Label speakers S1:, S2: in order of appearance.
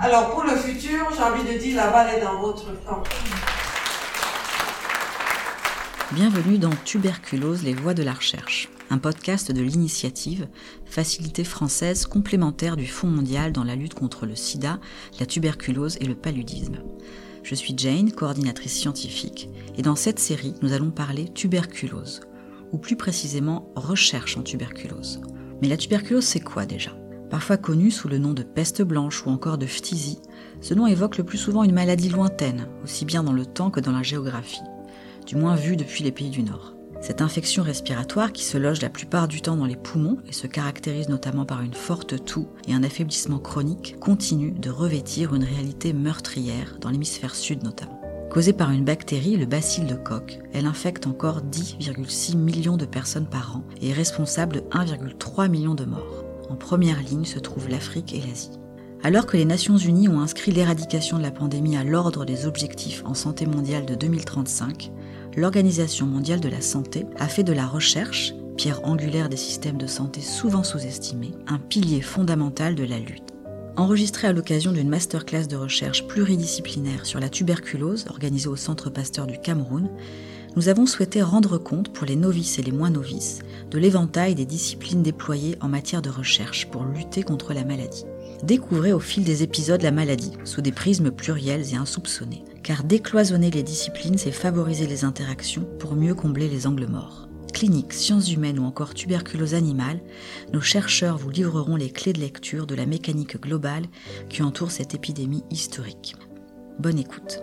S1: Alors pour le futur, j'ai envie de dire la balle est dans votre camp.
S2: Bienvenue dans Tuberculose, les voies de la recherche, un podcast de l'initiative, facilité française complémentaire du Fonds mondial dans la lutte contre le sida, la tuberculose et le paludisme. Je suis Jane, coordinatrice scientifique, et dans cette série, nous allons parler tuberculose, ou plus précisément recherche en tuberculose. Mais la tuberculose, c'est quoi déjà? Parfois connue sous le nom de peste blanche ou encore de phtisie, ce nom évoque le plus souvent une maladie lointaine, aussi bien dans le temps que dans la géographie du moins vu depuis les pays du Nord. Cette infection respiratoire, qui se loge la plupart du temps dans les poumons et se caractérise notamment par une forte toux et un affaiblissement chronique, continue de revêtir une réalité meurtrière dans l'hémisphère sud notamment. Causée par une bactérie, le bacille de Koch, elle infecte encore 10,6 millions de personnes par an et est responsable de 1,3 million de morts. En première ligne se trouvent l'Afrique et l'Asie. Alors que les Nations Unies ont inscrit l'éradication de la pandémie à l'ordre des objectifs en santé mondiale de 2035, l'Organisation mondiale de la santé a fait de la recherche, pierre angulaire des systèmes de santé souvent sous-estimés, un pilier fondamental de la lutte. Enregistré à l'occasion d'une masterclass de recherche pluridisciplinaire sur la tuberculose organisée au Centre Pasteur du Cameroun, nous avons souhaité rendre compte pour les novices et les moins novices de l'éventail des disciplines déployées en matière de recherche pour lutter contre la maladie. Découvrez au fil des épisodes la maladie, sous des prismes pluriels et insoupçonnés, car décloisonner les disciplines, c'est favoriser les interactions pour mieux combler les angles morts. Clinique, sciences humaines ou encore tuberculose animale, nos chercheurs vous livreront les clés de lecture de la mécanique globale qui entoure cette épidémie historique. Bonne écoute.